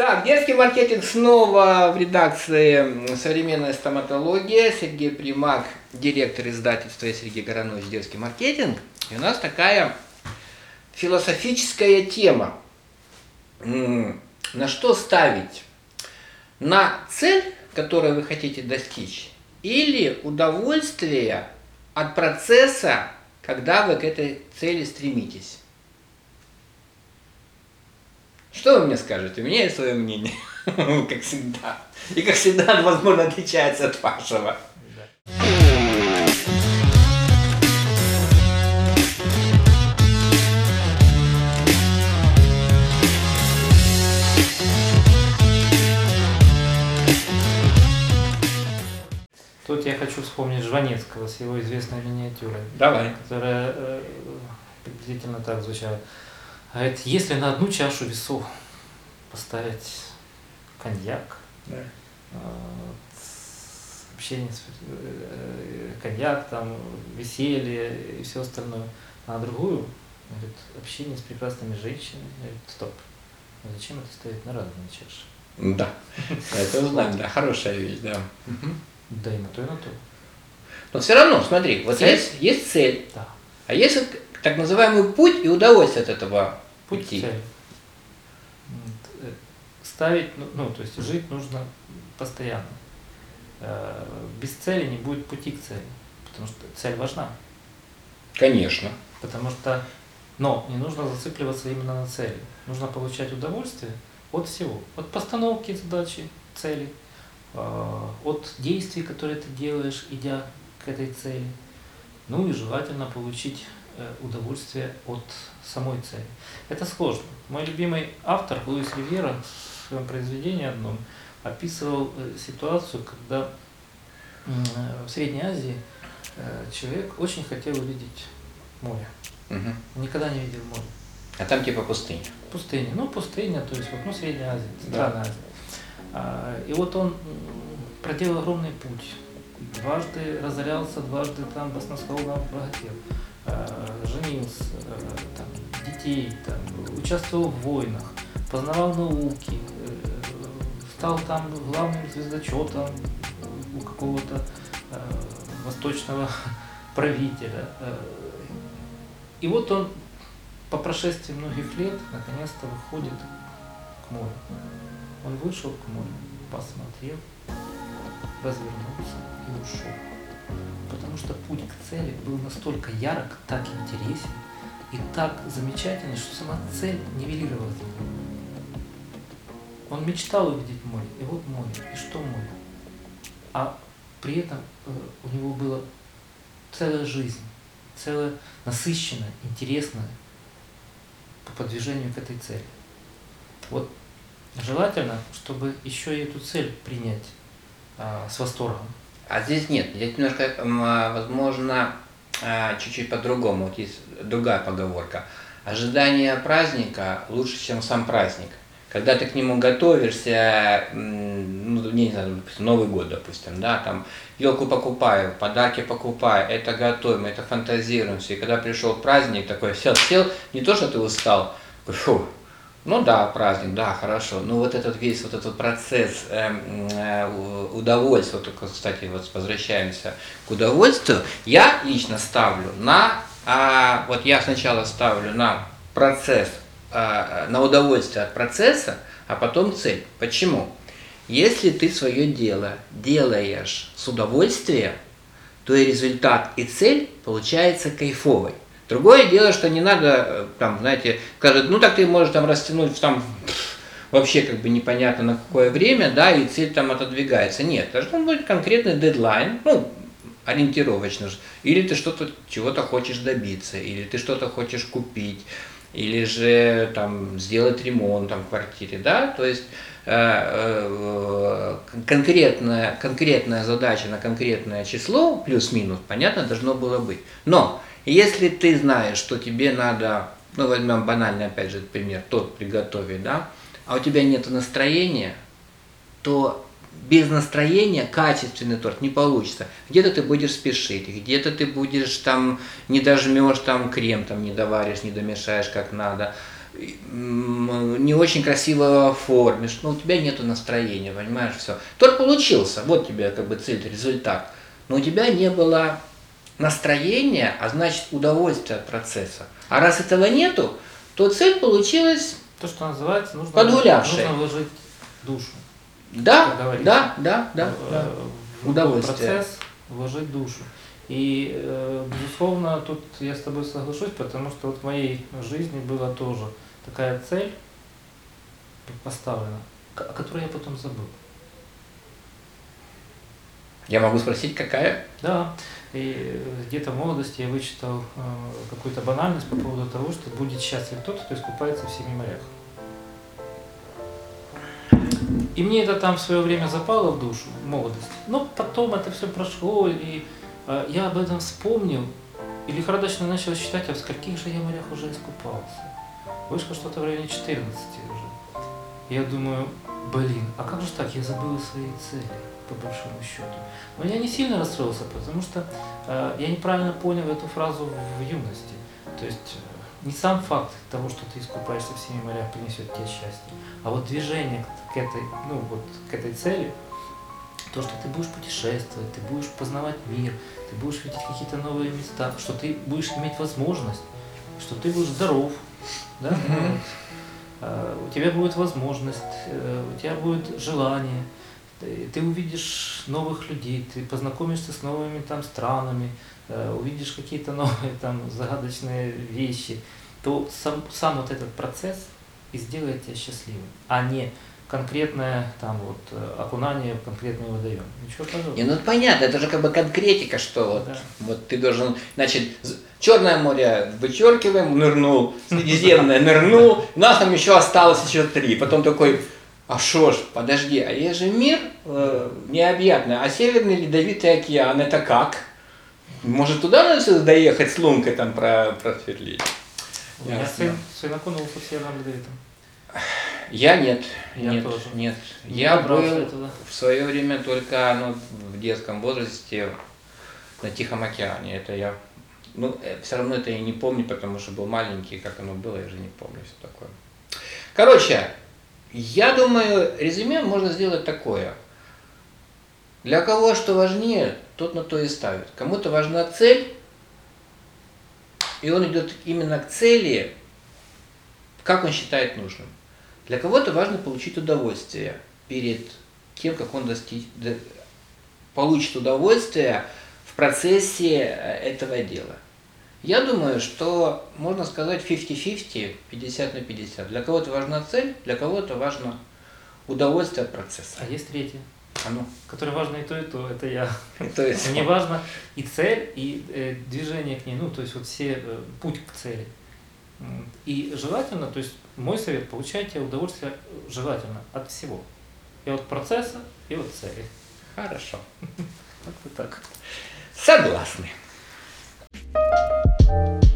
Так, детский маркетинг снова в редакции «Современная стоматология». Сергей Примак, директор издательства Сергей Горанович «Детский маркетинг». И у нас такая философическая тема. На что ставить? На цель, которую вы хотите достичь, или удовольствие от процесса, когда вы к этой цели стремитесь? Что вы мне скажете? У меня есть свое мнение, как всегда. И как всегда, оно, возможно, отличается от вашего. Тут я хочу вспомнить Жванецкого с его известной миниатюрой. Давай. Которая э, приблизительно так звучала. Говорит, если на одну чашу весов поставить коньяк, Да. э, общение с э, коньяк, там, веселье и все остальное, а на другую, говорит, общение с прекрасными женщинами, говорит, стоп, ну зачем это ставить на разные чаши? Да, это знаем, да, хорошая вещь, да. Да и на то, и на то. Но все равно, смотри, вот есть, есть цель, Да. а есть вот так называемый путь и удовольствие от этого Путь пути. э, Ставить, ну, ну, то есть жить нужно постоянно. Э, Без цели не будет пути к цели, потому что цель важна. Конечно. Потому что, но не нужно зацикливаться именно на цели. Нужно получать удовольствие от всего. От постановки задачи, цели, э, от действий, которые ты делаешь, идя к этой цели. Ну и желательно получить удовольствие от самой цели. Это сложно. Мой любимый автор Луис Ривера в своем произведении одном описывал э, ситуацию, когда э, в Средней Азии э, человек очень хотел увидеть море. Мгм. Никогда не видел море. А там типа пустыня. Пустыня. Ну, пустыня, то есть вот, ну, Средняя Азия, Да. Центральная Азия. А, и вот он проделал огромный путь. Дважды разорялся, дважды там баснословно богател. А, женился, а, там, детей, там, участвовал в войнах, познавал науки, э, стал там главным звездочетом у какого-то э, восточного правителя. Э, И вот он по прошествии многих лет наконец-то выходит к морю. Он вышел к морю, посмотрел, развернулся и ушел. Потому что путь к цели был настолько ярок, так интересен и так замечательный, что сама цель нивелировалась. Он мечтал увидеть море, и вот море, и что море. А при этом э, у него была целая жизнь, целая насыщенная, интересная по продвижению к этой цели. Вот желательно, чтобы еще и эту цель принять а, с восторгом. А здесь нет, здесь немножко, а, возможно, а, чуть-чуть по-другому. Вот есть другая поговорка. Ожидание праздника лучше, чем сам праздник. Когда ты к нему готовишься, ну, не знаю, допустим, Новый год, допустим, да, там, елку покупаю, подарки покупаю, это готовим, это фантазируем все. И когда пришел праздник, такой сел, сел, не то, что ты устал, такой, фу, ну да, праздник, да, хорошо. Ну вот этот весь вот этот процесс эм, э, удовольствия, вот кстати, вот возвращаемся к удовольствию, я лично ставлю на, а, вот я сначала ставлю на процесс, а, на удовольствие от процесса, а потом цель. Почему? Если ты свое дело делаешь с удовольствием, то и результат, и цель получается кайфовой. Другое дело, что не надо, э, там, знаете, скажет, ну так ты можешь там растянуть там вообще как бы непонятно на какое время, да, и цель там отодвигается. Нет, должен быть конкретный дедлайн, ну, ориентировочно. Или ты что-то, чего-то хочешь добиться, или ты что-то хочешь купить, или же там сделать ремонт там, в квартире, да, то есть э, э, конкретная, конкретная задача на конкретное число, плюс-минус, понятно, должно было быть. Но если ты знаешь, что тебе надо, ну возьмем банальный опять же пример, торт приготовить, да, а у тебя нет настроения, то без настроения качественный торт не получится. Где-то ты будешь спешить, где-то ты будешь там, не дожмешь там крем, там не доваришь, не домешаешь как надо. не очень красиво оформишь, но у тебя нету настроения, понимаешь, все. Торт получился, вот тебе как бы цель, результат. Но у тебя не было настроения, а значит удовольствия от процесса. А раз этого нету, то цель получилась, То, что называется, нужно, Подгулявший. нужно вложить душу. Да, да, да, да, э, да. в Удовольствие. процесс вложить душу. И, э, безусловно, тут я с тобой соглашусь, потому что вот в моей жизни была тоже такая цель поставлена, о которой я потом забыл. Я могу спросить, какая? Да, и э, где-то в молодости я вычитал какую-то банальность по поводу того, что будет счастлив тот, кто искупается в семи морях. И мне это там в свое время запало в душу, в молодости. Но потом это все прошло, и э, я об этом вспомнил, и лихорадочно начал считать, а в скольких же я морях уже искупался. Вышло что-то в районе 14 уже. Я думаю, блин, а как же так, я забыл свои цели, по большому счету. Но я не сильно расстроился, потому что э, я неправильно понял эту фразу в юности. То есть э, не сам факт того, что ты искупаешься в семи морях, принесет тебе счастье, а вот движение к, этой, ну, вот, к этой цели, то, что ты будешь путешествовать, ты будешь познавать мир, ты будешь видеть какие-то новые места, что ты будешь иметь возможность, что ты будешь здоров, да? Мгм. вот. А, у тебя будет возможность, э, у тебя будет желание, ты, увидишь новых людей, ты познакомишься с новыми там странами, э, увидишь какие-то новые там загадочные вещи, то сам, сам вот этот процесс и сделает тебя счастливым, а не конкретное там вот э, окунание в конкретный водоем. Ничего подобного. Не, ну это понятно, это же как бы конкретика, что вот, Да. вот ты должен, значит, Черное море вычеркиваем, нырнул, Средиземное нырнул, у нас там еще осталось еще три. Потом такой, а шо ж, подожди, а есть же мир э, необъятный, а Северный Ледовитый океан, это как? Может туда надо всё доехать с лункой там про, просверлить? Ясно. сын, сын окунулся в Северном Ледовитом. Я нет, Я нет, тоже. нет. Не Я был туда. в свое время только ну, в детском возрасте на Тихом океане. Это я, ну, все равно это я не помню, потому что был маленький, как оно было, я же не помню все такое. Короче, я думаю, резюме можно сделать такое. Для кого что важнее, тот на то и ставит. Кому-то важна цель, и он идет именно к цели, как он считает нужным. Для кого-то важно получить удовольствие перед тем, как он достиг, до- получит удовольствие в процессе э, этого дела. Я думаю, что можно сказать 50-50, 50 на 50. Для кого-то важна цель, для кого-то важно удовольствие от процесса. А есть третье, А ну, которое важно и то, и то, это я. то есть, Мне важно и цель, и э, движение к ней, ну, то есть вот все э, путь к цели. И желательно, то есть мой совет, получайте удовольствие желательно от всего. И от процесса, и от цели. хорошо. Как-то так. Согласны. you